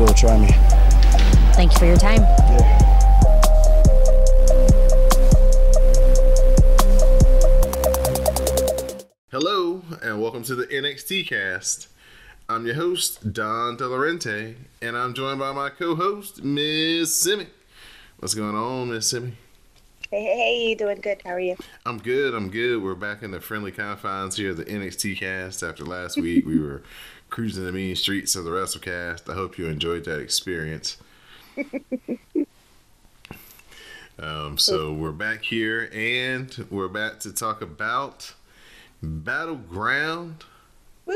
will. Try me. Thank you for your time. Yeah. Hello, and welcome to the NXT cast. I'm your host, Don Delarente, and I'm joined by my co host, Miss Simi. What's going on, Miss Simi? Hey, hey, hey, you doing good? How are you? I'm good. I'm good. We're back in the friendly confines here of the NXT cast. After last week, we were cruising the mean streets of the WrestleCast. I hope you enjoyed that experience. um, so we're back here, and we're back to talk about Battleground Woo!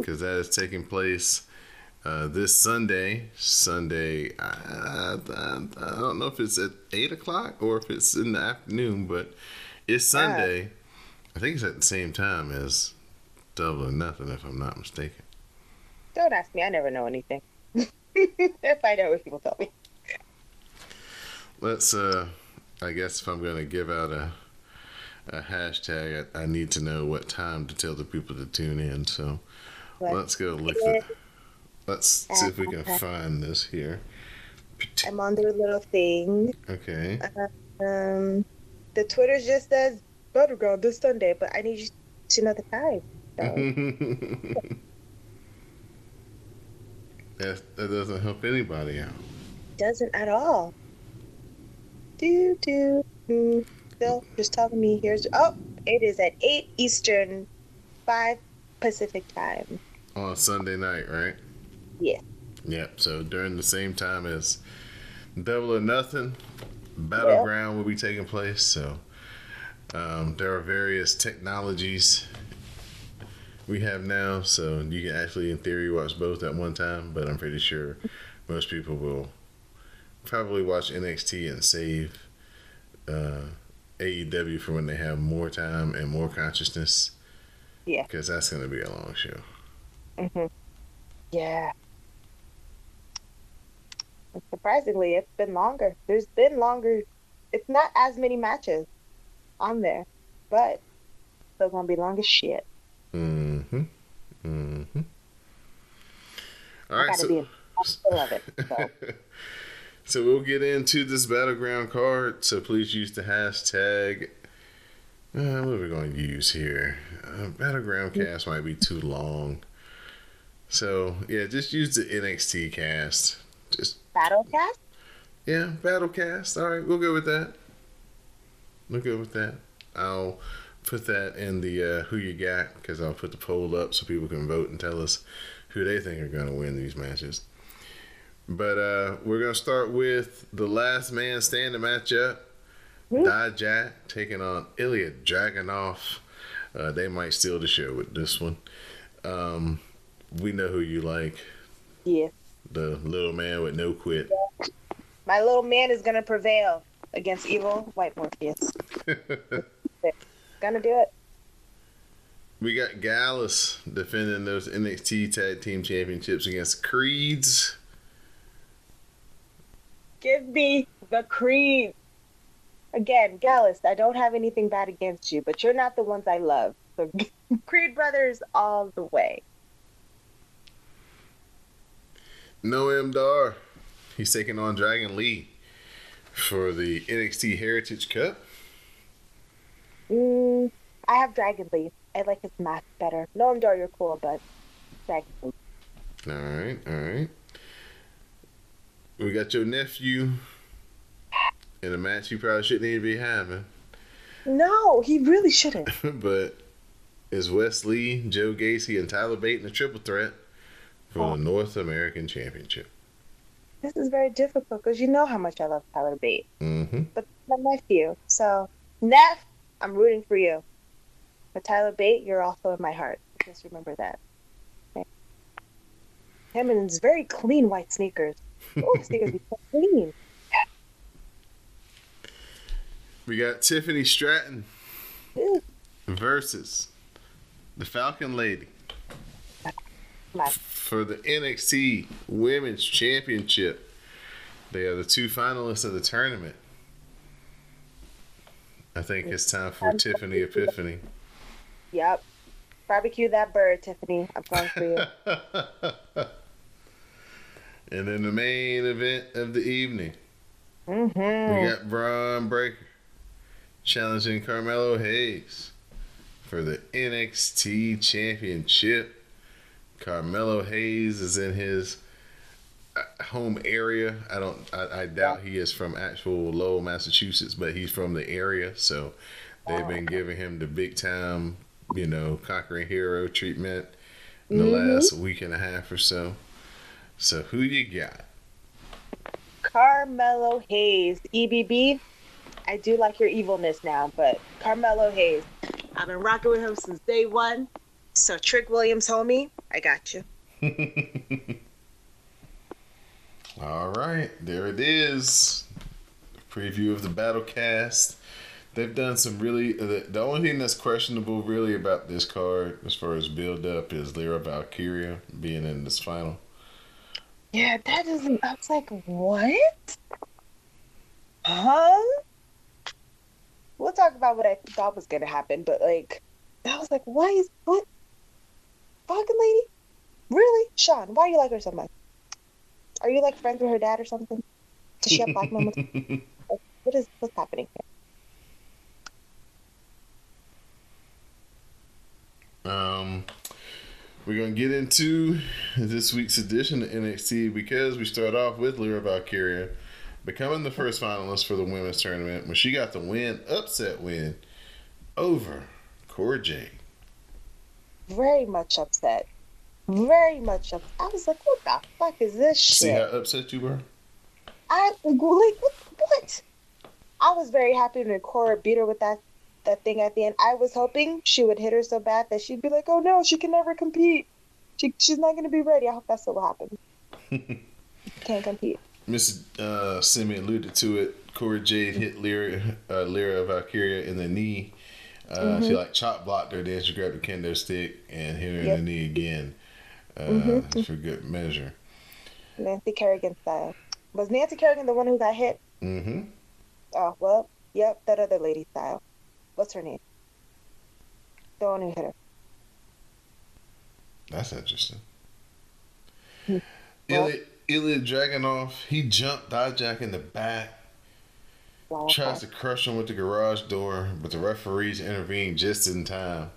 because that is taking place uh, this Sunday. Sunday, I, I, I don't know if it's at eight o'clock or if it's in the afternoon, but it's Sunday. I think it's at the same time as Double or Nothing, if I'm not mistaken. Don't ask me. I never know anything. if I know what people tell me. Let's. uh I guess if I'm going to give out a a hashtag, I, I, need to know what time to tell the people to tune in. So What? let's go look. The, let's see if we can find this here. I'm on their little thing. Okay. Um, the Twitter just says Battleground this Sunday, but I need you to know the time. So, that, that doesn't help anybody out. doesn't at all. Do do do. Phil, just telling me here's. Oh, it is at eight Eastern, five Pacific time. On Sunday night, right? Yeah. Yep. So during the same time as Double or Nothing, Battleground will be taking place. So um, there are various technologies we have now, so you can actually, in theory, watch both at one time. But I'm pretty sure most people will probably watch NXT and save uh, AEW for when they have more time and more consciousness. Yeah. Because that's going to be a long show. hmm Yeah. And Surprisingly, it's been longer. There's been longer. It's not as many matches on there, but still gonna be long as shit. Mm-hmm. Mm-hmm. All I right, so, be in the middle of it. So so we'll get into this battleground card. So please use the hashtag. Uh, what are we going to use here? Uh, battleground cast might be too long. So yeah, just use the NXT cast. Just Battlecast? yeah, battlecast. All right, we'll go with that. We'll go with that. I'll put that in the uh, who you got because I'll put the poll up so people can vote and tell us who they think are going to win these matches. But uh, we're going to start with the last man standing matchup. Dijak taking on Ilya Dragunov. Uh, they might steal the show with this one. Um, we know who you like. Yeah. The little man with no quit. My little man is gonna prevail against evil white Morpheus. Gonna do it. We got Gallus defending those NXT Tag Team Championships against Creeds. Give me the creed. Again, Gallus, I don't have anything bad against you, but you're not the ones I love. So Creed Brothers all the way. Noam Dar. He's taking on Dragon Lee for the NXT Heritage Cup. Mm, I have Dragon Lee. I like his mask better. Noam Dar, you're cool, but Dragon Lee. All right, all right. We got your nephew in a match you probably shouldn't even be having, No, he really shouldn't. but is Wes Lee, Joe Gacy, and Tyler Bate in a triple threat for Oh. the North American Championship. This is very difficult because you know how much I love Tyler Bate, Mm-hmm. but my nephew. So, Neff, I'm rooting for you. But Tyler Bate, you're also in my heart. Just remember that. Okay. Him and his very clean white sneakers. Oh, sneakers be so clean. We got Tiffany Stratton Ooh, versus the Falcon Lady my for the NXT Women's Championship. They are the two finalists of the tournament. I think it's time for Tiffany Epiphany. Yep. Barbecue that bird, Tiffany. I'm going for you. and then the main event of the evening, mm-hmm. we got Bron Breakker challenging Carmelo Hayes for the NXT Championship. Carmelo Hayes is in his uh, home area. I don't. I, I doubt he is from actual Lowell, Massachusetts, but he's from the area. So they've been giving him the big time, you know, conquering hero treatment in the Mhm. last week and a half or so. So who you got? Carmelo Hayes, EBB. I do like your evilness now, but Carmelo Hayes. I've been rocking with him since day one. So Trick Williams, homie, I got you. All right, there it is. Preview of the battle cast. They've done some really. The, the only thing that's questionable, really, about this card, as far as build up, is Lyra Valkyria being in this final. Yeah, that doesn't. I was like, what? Huh? We'll talk about what I thought was gonna happen, but like, I was like, why is what? Falcon lady? Really, Shawn? Why are you like her so much? Are you like friends with her dad or something? Does she have black moments? What is what's happening here? Um, we're gonna get into this week's edition of NXT because we start off with Lyra Valkyria becoming the first finalist for the women's tournament when she got the win, upset win, over Cora Jade. Very much upset. Very much upset. I was like, what the fuck is this shit? See how upset you were? I like what, what? I was very happy when Cora beat her with that that thing at the end. I was hoping she would hit her so bad that she'd be like, "Oh no, she can never compete. She she's not gonna be ready." I hope that's what will happen. Can't compete. Miss uh, Simi alluded to it. Cora Jade hit Lyra, uh, Lyra Valkyria in the knee. Uh, She like chop blocked her, then she grabbed the kendo stick and hit her Yep. in the knee again uh, Mhm. for good measure. Nancy Kerrigan style. Was Nancy Kerrigan the one who got hit? Mm-hmm. Oh well, yep, that other lady style. What's her name? The one who hit her. That's interesting. Hmm. Well- Ilya, Ilya Dragunov, he jumped Dijak in the back, Wow. tries to crush him with the garage door, but the referees intervene just in time.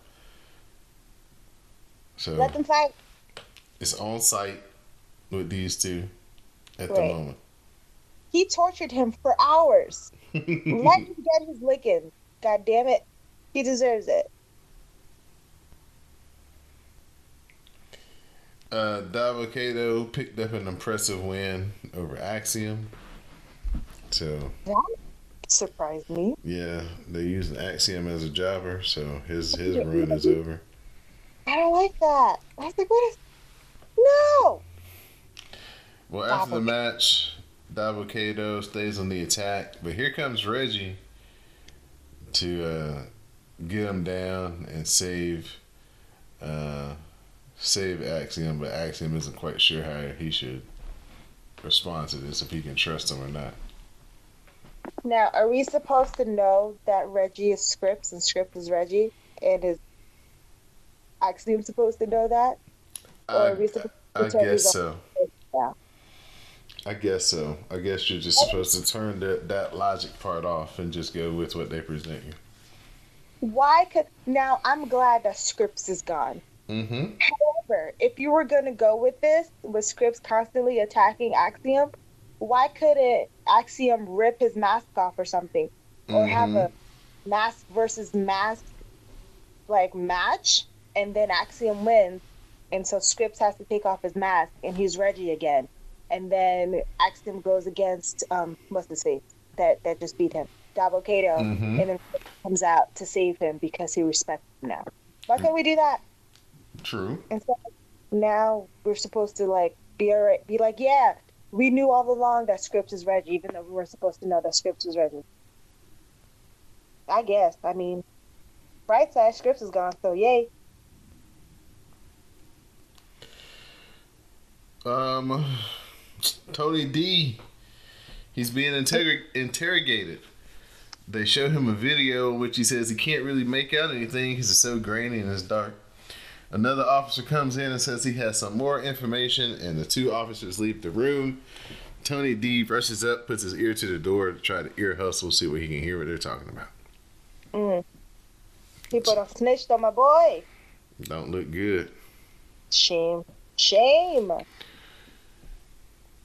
So Let them fight. it's on site with these two at the moment. He tortured him for hours. Let him get his licking. God damn it. He deserves it. Uh, Dabba-Kato picked up an impressive win over Axiom. So Surprised me. yeah, they used Axiom as a jobber, so his his run is over. I don't like that. I was like, what is. No! Well, after the match, Dabba-Kato stays on the attack, but here comes Reggie to uh, get him down and save uh, save Axiom, but Axiom isn't quite sure how he should respond to this, if he can trust him or not. Now, are we supposed to know that Reggie is Scrypts and Scrypts is Reggie? And is Axiom supposed to know that? Or are we I, supposed I to turn guess so. Yeah. I guess so. I guess you're just supposed to turn that, that logic part off and just go with what they present you. Why could. Now, I'm glad that Scrypts is gone. Mm-hmm. However, if you were going to go with this, with Scrypts constantly attacking Axiom, why couldn't Axiom rip his mask off or something? Or have Mhm. a mask versus mask like match and then Axiom wins, and so Scrypts has to take off his mask, and he's Reggie again, and then Axiom goes against um what's his face that that just beat him, Dabba-Kato, Mhm. and then comes out to save him because he respects him now. Why can't we do that? True. And so now we're supposed to like be alright, be like, yeah, we knew all along that is Reggie, even though we weren't supposed to know that Scrypts was Reggie. I guess. I mean, bright side, is gone, so yay. Um, Tony D. He's being interrog- interrogated. They show him a video in which he says he can't really make out anything because it's so grainy and it's dark. Another officer comes in and says he has some more information, and the two officers leave the room. Tony D rushes up, puts his ear to the door to try to ear hustle, see what he can hear what they're talking about. Mm. People don't snitched on my boy. Don't look good. Shame. Shame.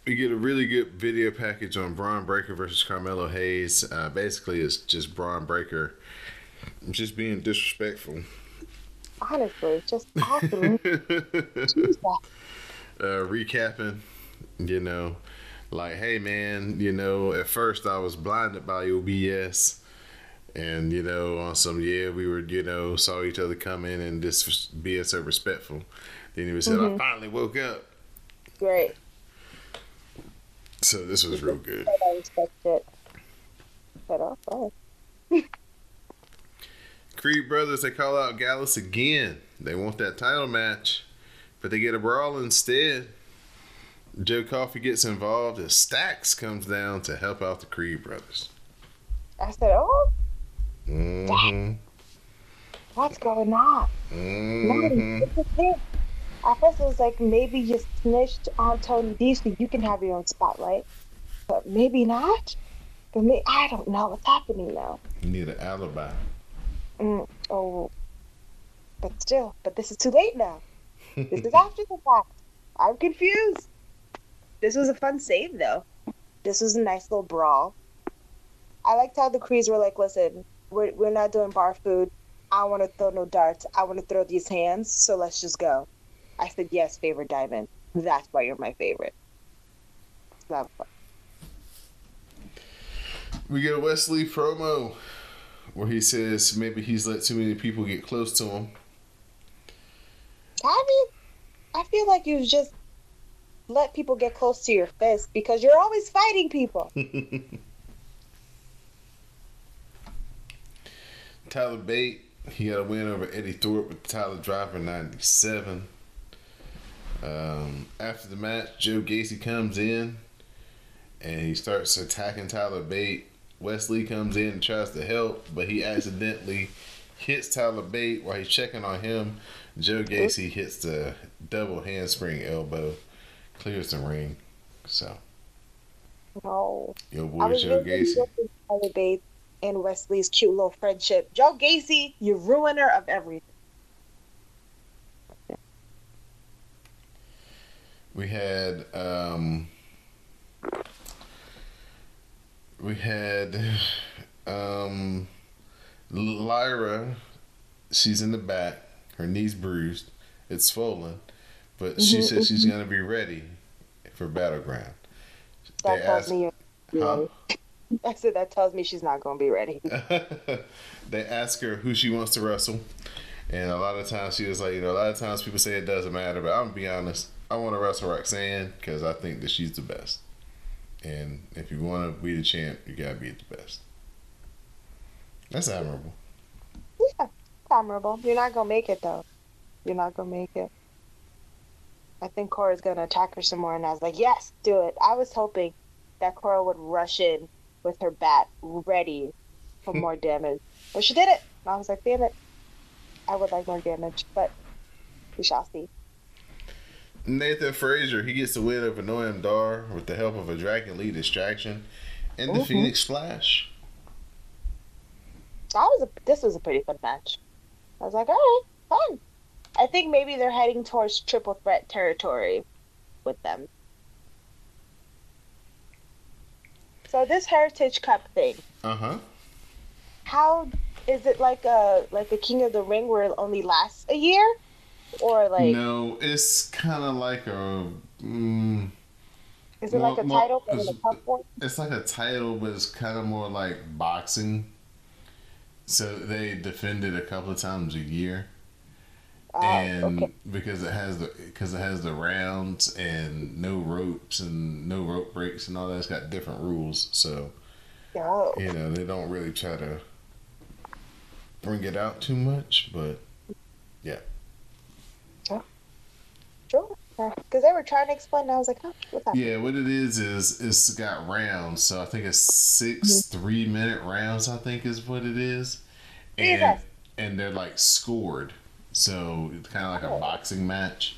We get a really good video package on Bron Breakker versus Carmelo Hayes. Uh, basically, it's just Bron Breakker just being disrespectful. Honestly, just awesome. Uh, recapping, you know, like, hey man, you know, at first I was blinded by your BS. And, you know, on some, yeah, we were, you know, saw each other come in and just being so respectful. Then he was said, I finally woke up. Great. So this was real good. I respect it. But also, Creed Brothers, they call out Gallus again. They want that title match, but they get a brawl instead. Joe Coffey gets involved as Stacks comes down to help out the Creed Brothers. I said, oh, Mm-hmm. what's going on? Mm-hmm. At first, it was like maybe you snitched on Tony D so you can have your own spotlight, but maybe not. But me, I don't know what's happening now. You need an alibi. Mm, oh, but still, but this is too late now. This is after the fact. I'm confused. This was a fun save, though. This was a nice little brawl. I liked how the Crees were like, listen, we're, we're not doing bar food. I want to throw no darts. I want to throw these hands, so let's just go. I said, yes, favorite diamond. That's why you're my favorite. We get a Wes Lee promo where he says maybe he's let too many people get close to him. I mean, I feel like you just let people get close to your fist because you're always fighting people. Tyler Bate, he got a win over Eddy Thorpe with Tyler Driver 97. Um, after the match, Joe Gacy comes in and he starts attacking Tyler Bate. Wes Lee comes in and tries to help, but he accidentally hits Tyler Bate while he's checking on him. Joe Gacy hits the double handspring elbow, clears the ring. So, No. your boy Joe Gacy. Tyler Bates and Wes Lee's cute little friendship. Joe Gacy, you ruiner of everything. We had um we had um Lyra she's in the back, her knee's bruised, it's swollen, but she Mhm, says she's gonna be ready for battleground. That They tells asked- me Huh? I said that tells me she's not going to be ready. they ask her who she wants to wrestle, and a lot of times she was like, you know, a lot of times people say it doesn't matter, but I'm gonna be honest, I want to wrestle Roxanne because I think that she's the best. And if you want to be the champ, you gotta be the best. That's admirable. Yeah, admirable. You're not going to make it, though. You're not going to make it. I think Cora's going to attack her some more, and I was like, yes, do it. I was hoping that Cora would rush in with her bat ready for more damage. But she did it. And I was like, damn it. I would like more damage, but we shall see. Nathan Frazer, he gets the win over Noam Dar with the help of a Dragon Lee distraction and the Mhm. Phoenix Splash. That was a this was a pretty fun match. I was like, all right, fun. I think maybe they're heading towards triple threat territory with them. So this Heritage Cup thing, Uh huh. how is it like a like a King of the Ring where it only lasts a year, or like no, it's kind of like a. Mm, is it more- like a more- title in a it's- it's like a title, but it's kind of more like boxing. So they defend it a couple of times a year, Oh, and okay. because it has the because it has the rounds and no ropes and no rope breaks and all that, it's got different rules. So Oh. you know they don't really try to bring it out too much, but Sure. Because they were trying to explain, and I was like, huh, what's that? Yeah, what it is is it's got rounds. So I think it's 6 three minute rounds. I think is what it is, and Jesus. and they're like scored. So it's kind of like a Oh. boxing match.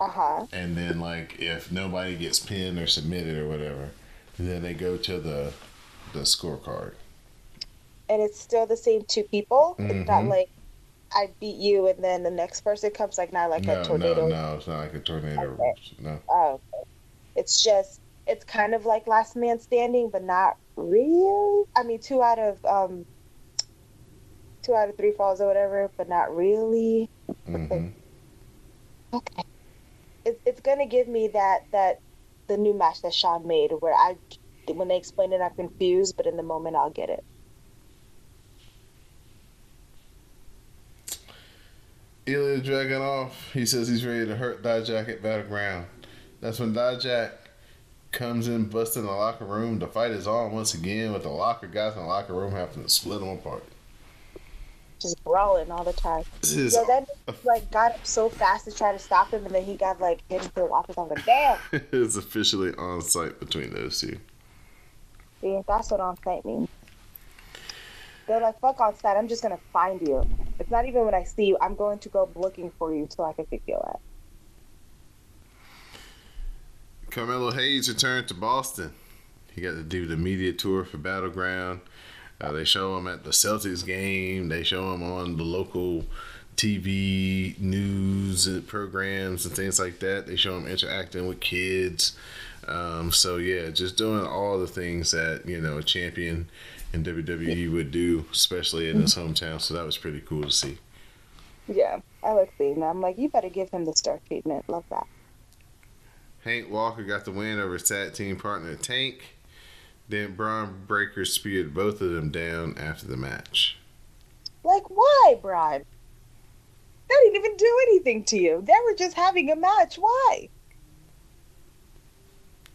Uh huh. And then like if nobody gets pinned or submitted or whatever, then they go to the the scorecard. And it's still the same two people. It's not Mhm. like I beat you, and then the next person comes like not like no, a tornado. no, no, it's not like a tornado. Okay. No. Oh, okay. it's just it's kind of like Last Man Standing, but not real. I mean, two out of um, two out of three falls or whatever, but not really. hmm Okay, it's it's gonna give me that that the new match that Shawn made, where I when they explain it, I'm confused, but in the moment, I'll get it. Ilya Dragunov, he says he's ready to hurt Dijak at Battleground. That's when Dijak comes in busting the locker room. The fight is on once again with the locker guys in the locker room having to split them apart. Just brawling all the time. Is Yo, that like got up so fast to try to stop him, and then he got like hit into the office. I was like, damn. it's officially on site between those two. See, that's what on site means. They're like, fuck on site, I'm just gonna find you. It's not even when I see you, I'm going to go looking for you so I can kick your ass. Carmelo Hayes returned to Boston. He got to do the media tour for Battleground. Uh, they show him at the Celtics game. They show him on the local TV news programs and things like that. They show him interacting with kids. Um, so yeah, just doing all the things that you know a champion in WWE would do, especially in his hometown. So that was pretty cool to see. Yeah, I like seeing that. I'm like, you better give him the star treatment. Love that. Hank Walker got the win over his tag team partner Tank. Then Bron Breakker speared both of them down after the match. Like, why, Brian? They didn't even do anything to you. They were just having a match. Why?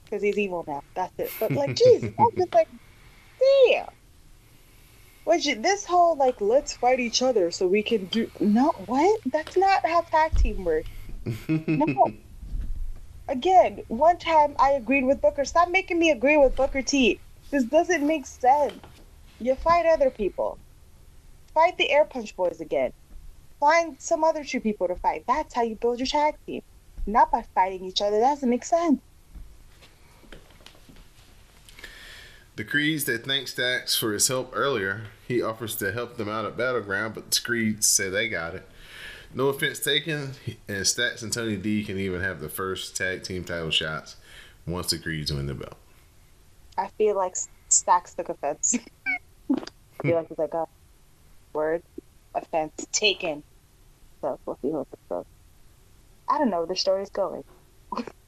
Because he's evil now. That's it. But like, Jesus, I'm just like, damn. Which this whole like, let's fight each other so we can do no what? That's not how tag team works. No. Again, one time I agreed with Booker. Stop making me agree with Booker T. This doesn't make sense. You fight other people. Fight the Air Punch Boys again. Find some other two people to fight. That's how you build your tag team. Not by fighting each other. That doesn't make sense. The Creeds that thank Stacks for his help earlier, he offers to help them out at Battleground, but the Creeds say they got it. No offense taken, and Stacks and Tony D can even have the first tag team title shots once the Creeds win the belt. I feel like Stacks took offense. I feel like he's like, oh, word, offense taken. So we'll see how goes. I don't know where the story's going.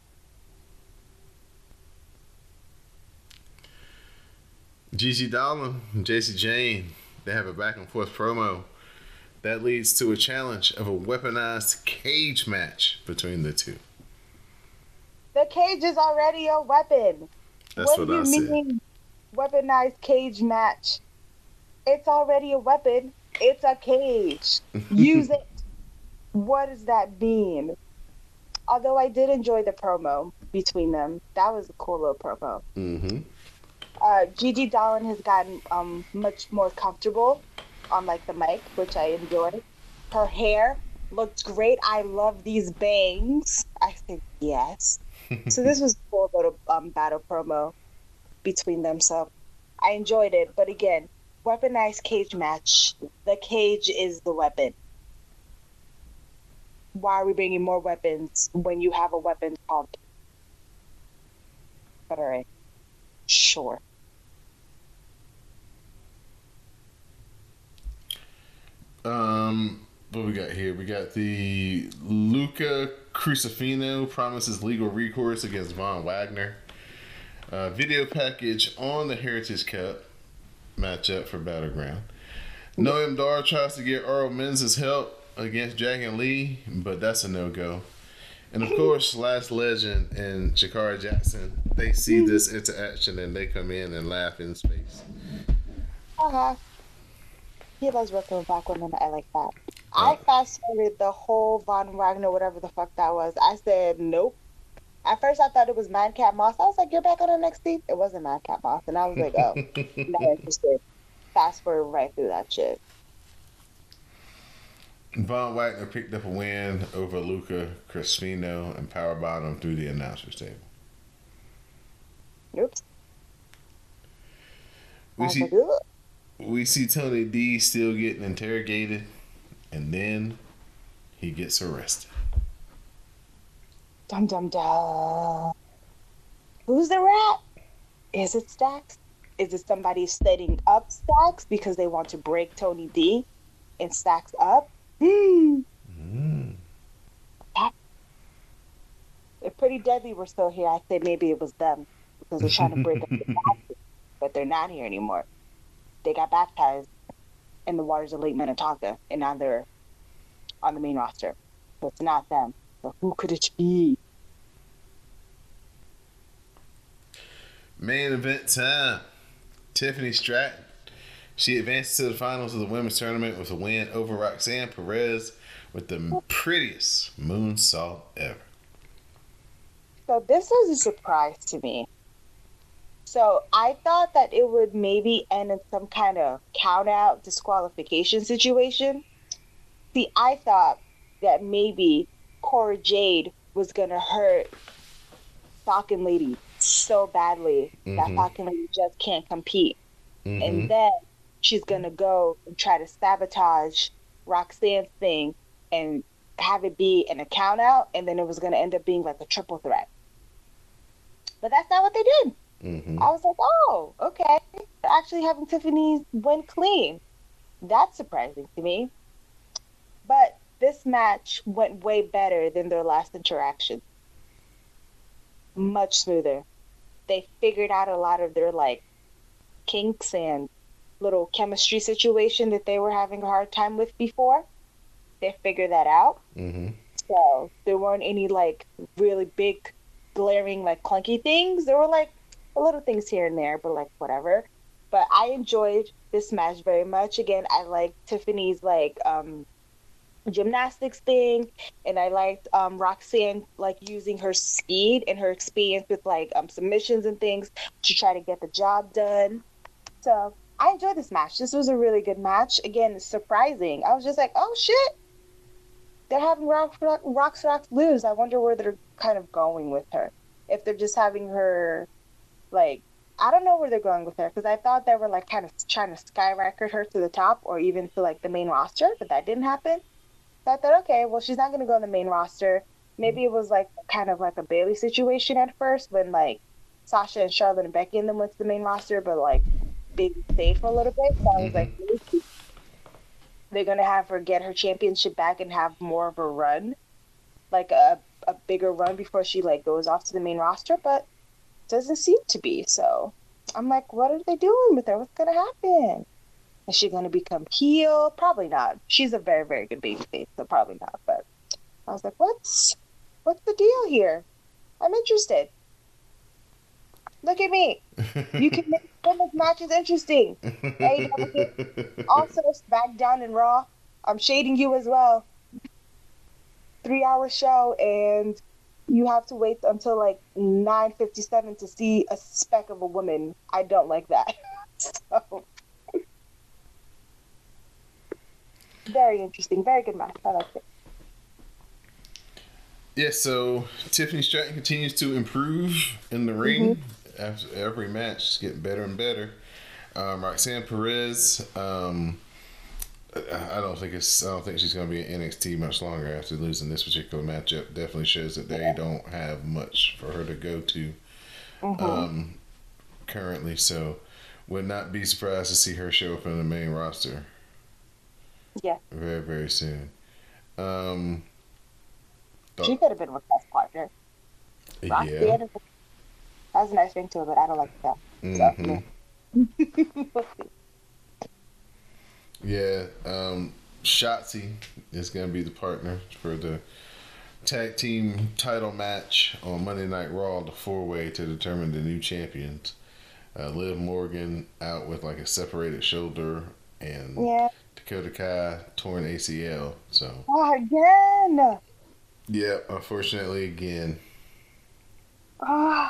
Dolin and Jacy Jayne, they have a back and forth promo. That leads to a challenge of a weaponized cage match between the two. The cage is already a weapon. That's what, what, do I you said. mean weaponized cage match? It's already a weapon. It's a cage. Use it. What does that mean? Although I did enjoy the promo between them. That was a cool little promo. Mm-hmm. Uh, Gigi Dolin has gotten um, much more comfortable on like the mic, which I enjoy. Her hair looked great. I love these bangs. I think yes. so this was a cool little um, battle promo between them. So I enjoyed it. But again, weaponized cage match. The cage is the weapon. Why are we bringing more weapons when you have a weapon called? But all right, sure. Um, what we got here? We got the Luca Crusifino promises legal recourse against Von Wagner. Uh, video package on the Heritage Cup matchup for Battleground. Noam Dar tries to get Oro Mensah's help against Dragon Lee, but that's a no go. And of course, Lash Legend and Jakara Jackson, they see this interaction and they come in and laugh in space. Uh-huh. He loves working with black women. I like that. I fast forwarded the whole Von Wagner, whatever the fuck that was. I said nope. At first, I thought it was Madcap Moss. I was like, "You're back on the next NXT." It wasn't Madcap Moss, and I was like, "Oh, not interested." Fast forward right through that shit. Von Wagner picked up a win over Luca Crusifino and power bottom through the announcers table. Oops. We see we see Tony D still getting interrogated, and then he gets arrested. Dum dum dum. Who's the rat? Is it Stacks? Is it somebody setting up Stacks because they want to break Tony D and Stacks up? Hmm. Mm. If Pretty Deadly We're still here, I'd say maybe it was them because they're trying to break up the Stacks, but they're not here anymore. They got baptized in the waters of Lake Minnetonka, and now they're on the main roster. So it's not them. So who could it be? Main event time. Tiffany Stratton. She advances to the finals of the women's tournament with a win over Roxanne Perez with the prettiest moonsault ever. So this was a surprise to me. So I thought that it would maybe end in some kind of count out disqualification situation. See, I thought that maybe Cora Jade was gonna hurt Falcon Lady so badly that Mhm. Falcon Lady just can't compete. Mhm. And then she's gonna go and try to sabotage Roxanne's thing and have it be an account out, and then it was gonna end up being like a triple threat. But that's not what they did. Mhm. I was like, oh, okay. Actually having Tiffany win clean. That's surprising to me. But this match went way better than their last interaction. Much smoother. They figured out a lot of their like kinks and little chemistry situation that they were having a hard time with before. They figured that out. Mhm. So there weren't any like really big, glaring, like clunky things. There were like little things here and there, but like whatever. But I enjoyed this match very much. Again, I liked Tiffany's like um gymnastics thing and I liked um Roxanne like using her speed and her experience with like um submissions and things to try to get the job done. So I enjoyed this match. This was a really good match. Again, surprising. I was just like, oh shit, they're having Rox Rox Rox lose. I wonder where they're kind of going with her. If they're just having her, like, I don't know where they're going with her because I thought they were like kind of trying to skyrocket her to the top or even to like the main roster, but that didn't happen. So I thought, okay, well, she's not going to go on the main roster. Maybe it was like kind of like a Bayley situation at first when like Sasha and Charlotte and Becky and them went to the main roster, but like Bayley stayed for a little bit. So I was like, mm-hmm. they're gonna have her get her championship back and have more of a run, like a a bigger run before she like goes off to the main roster, but doesn't seem to be. So I'm like, what are they doing with her? What's gonna happen? Is she gonna become heel? Probably not. She's a very very good babyface, so probably not. But I was like, what's what's the deal here? I'm interested. Look at me. You can make women's matches interesting. Also, SmackDown and Raw. I'm shading you as well. Three hour show, and you have to wait until like 9:57 to see a speck of a woman. I don't like that. so, very interesting. Very good match. I liked it. Yeah, so Tiffany Stratton continues to improve in the ring. Mm-hmm. After every match, she's getting better and better. Um, Roxanne Perez, um, I don't think it's. I don't think she's going to be in NXT much longer after losing this particular matchup. Definitely shows that they don't have much for her to go to Mm-hmm. um, currently. So, would not be surprised to see her show up in the main roster. Yeah. Very very soon. Um. She could have been with best partner. Roxy Yeah. Anderson. That's a nice ring to it, but I don't like that. So, Yeah, um, Shotzi is going to be the partner for the tag team title match on Monday Night Raw, the four way to determine the new champions. Uh, Liv Morgan out with like a separated shoulder, and yeah. Dakota Kai torn ACL. So, Oh, again. yeah, unfortunately, again. Oh,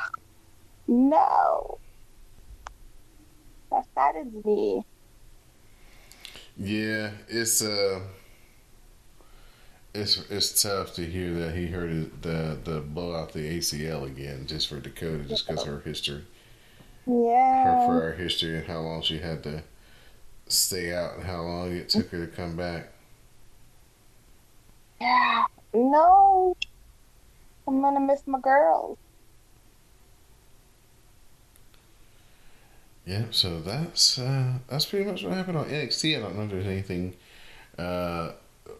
no. That saddens me. Yeah, it's uh, it's it's tough to hear that he heard his, the the blow out the ACL again just for Dakota, just because of her history. Yeah. her for our history and how long she had to stay out and how long it took her to come back. Yeah. No. I'm gonna miss my girls. Yeah, so that's uh, that's pretty much what happened on NXT. I don't know if there's anything uh,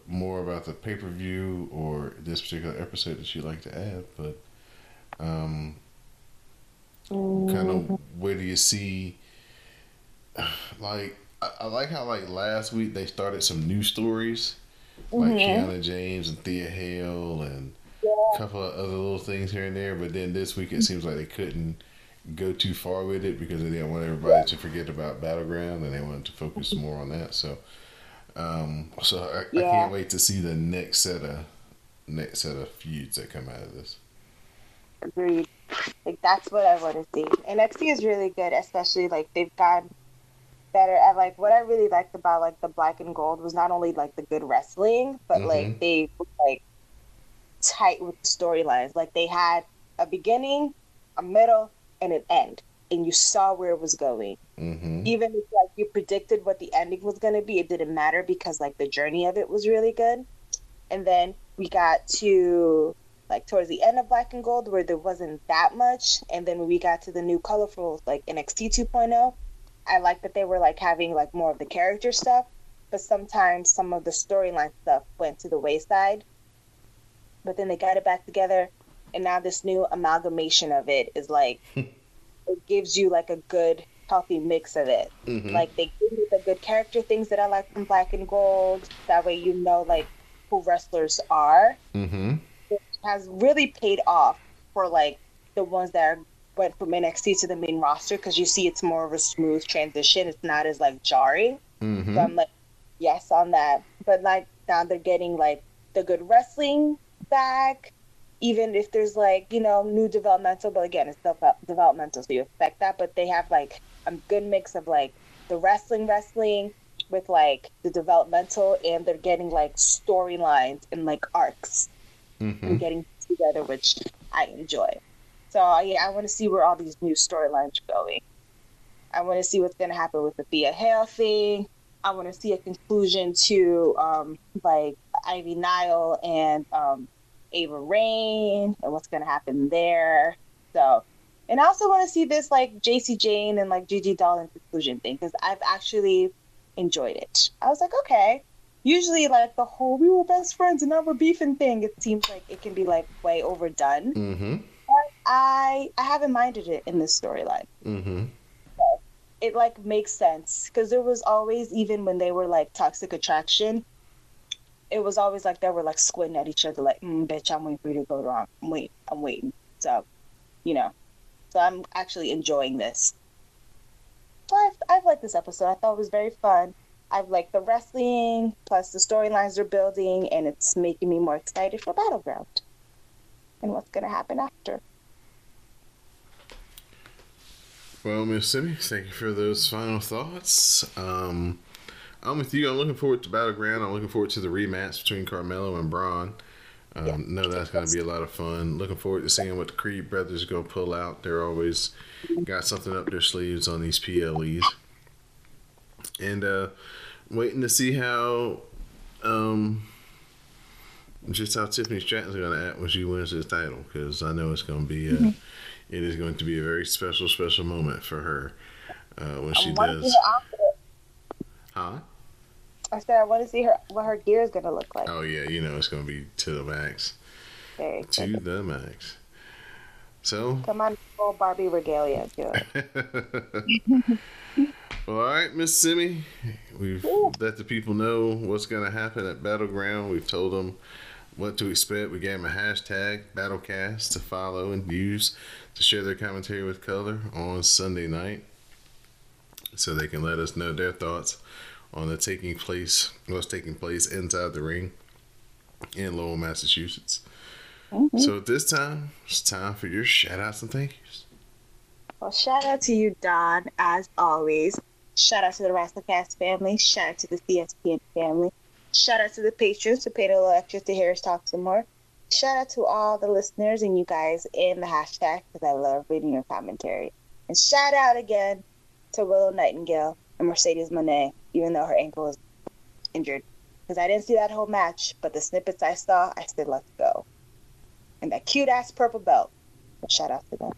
more about the pay per view or this particular episode that you'd like to add, but um, kind of where do you see? Like, I, I like how like last week they started some new stories, like Mhm. Kiana James and Thea Hale and a couple of other little things here and there. But then this week it seems like they couldn't go too far with it because they didn't want everybody to forget about Battleground and they wanted to focus more on that. So, um, so I, I can't wait to see the next set of next set of feuds that come out of this. Agreed. Like that's what I want to see. NXT is really good, especially like they've gotten better at like what I really liked about like the black and gold was not only like the good wrestling, but Mhm. like they like tight with the storylines. Like they had a beginning, a middle, and an end, and you saw where it was going. Mm-hmm. Even if like you predicted what the ending was gonna be, it didn't matter because like the journey of it was really good. And then we got to like towards the end of Black and Gold where there wasn't that much, and then when we got to the new colorful like NXT 2.0, I like that they were like having like more of the character stuff, but sometimes some of the storyline stuff went to the wayside. But then they got it back together, and now this new amalgamation of it is like it gives you like a good healthy mix of it. Mm-hmm. Like they give you the good character things that I like from Black and Gold. That way you know like who wrestlers are. mm-hmm. Has really paid off for like the ones that are, went from NXT to the main roster because you see it's more of a smooth transition. It's not as like jarring. Mm-hmm. So I'm like, yes on that. But like now they're getting like the good wrestling back, even if there's like you know new developmental. But again, it's still developmental, so you expect that. But they have like a good mix of like the wrestling, wrestling with like the developmental, and they're getting like storylines and like arcs Mm-hmm. and getting together, which I enjoy. So yeah, I want to see where all these new storylines are going. I want to see what's going to happen with the Thea Hale thing. I want to see a conclusion to um, like Ivy Nile and um, Ava Raine and what's going to happen there. So, and I also want to see this like Jacy Jayne and like Gigi Dolin conclusion thing because I've actually enjoyed it. I was like, okay. Usually, like the whole "we were best friends and now we're beefing" thing, it seems like it can be like way overdone. Mm-hmm. I I haven't minded it in this storyline. Mm-hmm. It like makes sense because there was always even when they were like toxic attraction, it was always like they were like squinting at each other like, mm, "Bitch, I'm waiting for you to go wrong. I'm waiting. I'm waiting." So, you know, so I'm actually enjoying this. So I've I've liked this episode. I thought it was very fun. I've liked the wrestling plus the storylines they're building, and it's making me more excited for Battleground and what's gonna happen after. Well, Miss Simi, thank you for those final thoughts. Um, I'm with you. I'm looking forward to Battleground. I'm looking forward to the rematch between Carmelo and Bron. Um, Yeah. know that's going to be a lot of fun. Looking forward to seeing what the Creed brothers are going to pull out. They're always got something up their sleeves on these PLEs. And uh, waiting to see how, um, just how Tiffany Stratton's going to act when she wins this title because I know it's going to be, uh, it is going to be a very special, special moment for her uh, when she I wanna see does. Huh? I said I want to see her what her gear is gonna look like. Oh yeah, you know it's gonna be to the max. Very To the max. So Come on, full Barbie regalia. Do it. Well, all right, Miss Simi, we've let the people know what's going to happen at Battleground. We've told them what to expect. We gave them a hashtag Battlecast to follow and use to share their commentary with color on Sunday night, so they can let us know their thoughts on the taking place, what's taking place inside the ring in Lowell, Massachusetts. Mm-hmm. So at this time, it's time for your shout outs and thank yous. Well, shout out to you, Don, as always. Shout out to the WrestleCast family. Shout out to the CSPN family. Shout out to the patrons who paid a little extra to hear us talk some more. Shout out to all the listeners and you guys in the hashtag because I love reading your commentary. And shout out again to Willow Nightingale and Mercedes Moné, even though her ankle is injured. Because I didn't see that whole match, but the snippets I saw, I said, let's go. And that cute ass purple belt. Shout out to them.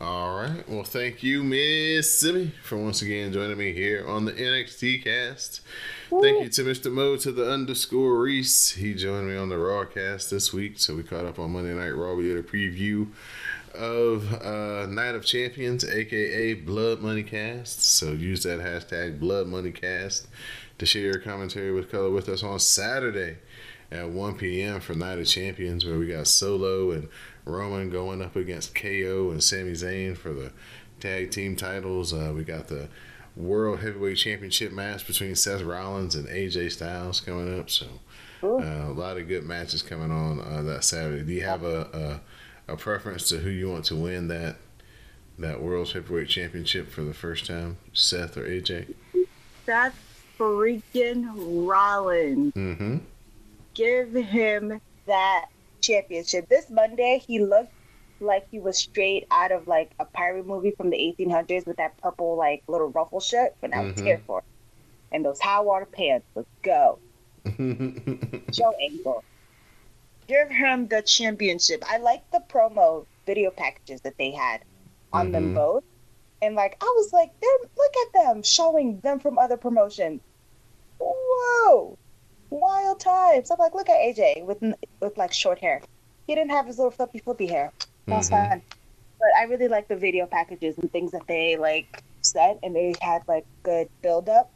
All right. Well, thank you, Miss Simi, for once again joining me here on the NXT cast. Thank you to Mr. Mo to the underscore Reese. He joined me on the Raw cast this week, so we caught up on Monday Night Raw. We did a preview of uh, Night of Champions, aka Blood Money Cast. So use that hashtag Blood Money Cast to share your commentary with color with us on Saturday at 1 p.m. for Night of Champions, where we got Solo and Roman going up against KO and Sami Zayn for the tag team titles. Uh, we got the World Heavyweight Championship match between Seth Rollins and AJ Styles coming up. So uh, a lot of good matches coming on uh, that Saturday. Do you have a, a a preference to who you want to win that that World Heavyweight Championship for the first time, Seth or AJ? Seth freaking Rollins. Mm-hmm. Give him that championship. This Monday, he looked like he was straight out of like a pirate movie from the 1800s with that purple like little ruffle shirt, and I was here for it. And those high water pants. Let's go. Joe Angle. Give him the championship. I like the promo video packages that they had on them Mhm. both. And like I was like, they're look at them showing them from other promotions. Whoa. Wild times. I'm like, look at AJ with with like short hair. He didn't have his little flippy flippy hair. That's Mhm. fine. But I really like the video packages and things that they like said and they had like good build up.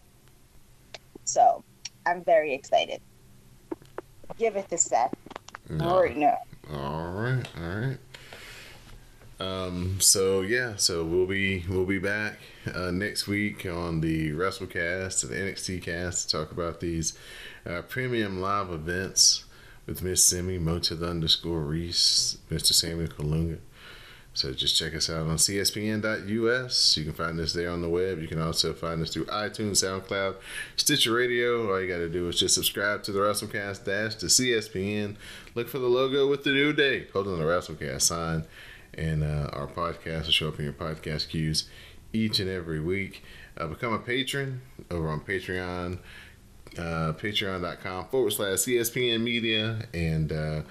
So I'm very excited. Give it to Seth. Right now. All right, all right. Um, so yeah, so we'll be we'll be back uh, next week on the WrestleCast and the NXT Cast to talk about these uh, premium live events with Miss Simi, Mo the underscore Reese, Mr. Samuel Kalunga. So just check us out on CSPN.us. You can find us there on the web. You can also find us through iTunes, SoundCloud, Stitcher Radio. All you got to do is just subscribe to the WrestleCast dash to CSPN. Look for the logo with the new day. Hold on the WrestleCast sign. And uh, our podcast will show up in your podcast queues each and every week. Uh, become a patron over on Patreon, uh, patreon.com forward slash CSPN Media, and uh,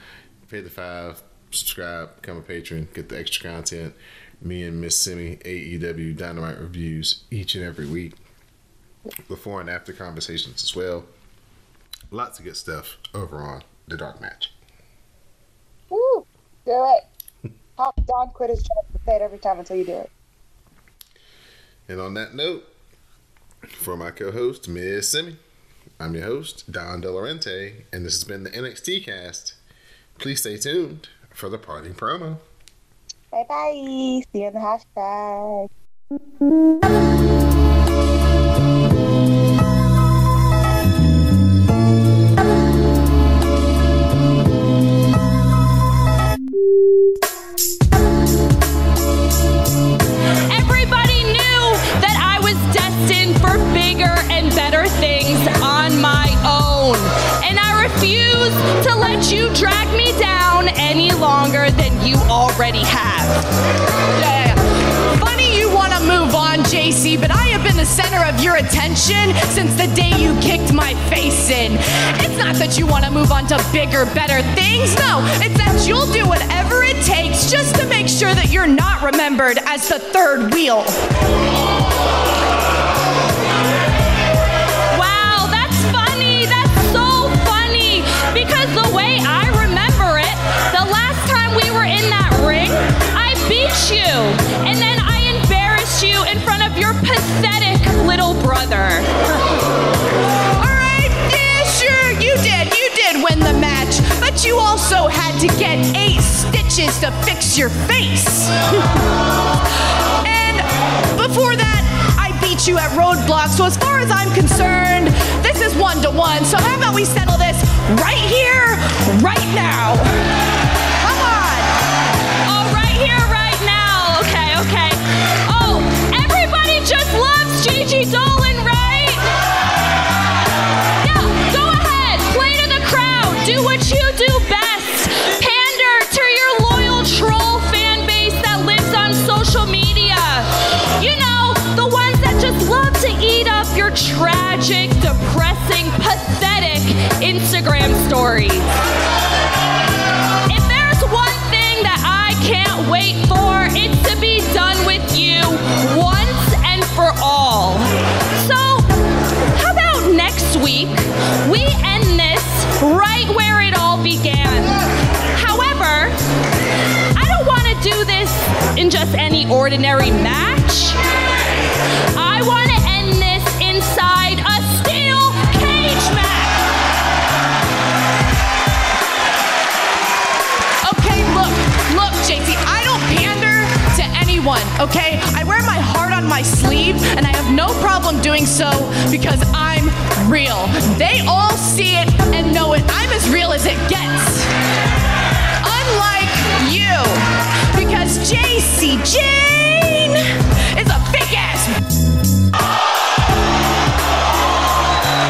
pay the five, subscribe, become a patron, get the extra content. Me and Miss Simi AEW Dynamite reviews each and every week, before and after conversations as well. Lots of good stuff over on The Dark Match. Woo! Do it. Pop Don quit his job to say it every time until you do it. And on that note, for my co-host Miss Simi, I'm your host Don Delarente, and this has been the NXT Cast. Please stay tuned for the parting promo. Bye bye. See you in the hashtag. Everybody knew that I was destined for bigger and better things on my own. And I refuse to let you drag me down already have. Yeah. Funny you want to move on, Jacy, but I have been the center of your attention since the day you kicked my face in. It's not that you want to move on to bigger, better things. No, it's that you'll do whatever it takes just to make sure that you're not remembered as the third wheel. Wow, that's funny. That's so funny because the way you. And then I embarrassed you in front of your pathetic little brother. All right, yeah, sure, you did. You did win the match, but you also had to get eight stitches to fix your face. and before that, I beat you at roadblocks. So as far as I'm concerned, this is one to one. So how about we settle this right here, right now? Gigi Dolin, right? Yeah, go ahead. Play to the crowd. Do what you do best. Pander to your loyal troll fan base that lives on social media. You know, the ones that just love to eat up your tragic, depressing, pathetic Instagram stories. Week we end this right where it all began? However, I don't want to do this in just any ordinary match. I want to end this inside a steel cage match. Okay, look, look, Jacy, I don't pander to anyone, okay? I wear my heart on my sleeve, and I have no problem doing so because I'm real. They all see it and know it. I'm as real as it gets. Unlike you, because Jacy Jayne is a big ass.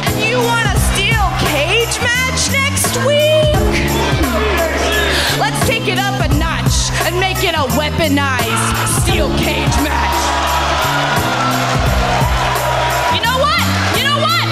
And you want a steel cage match next week? Let's take it up a notch and make it a weaponized steel cage match. You know what? what?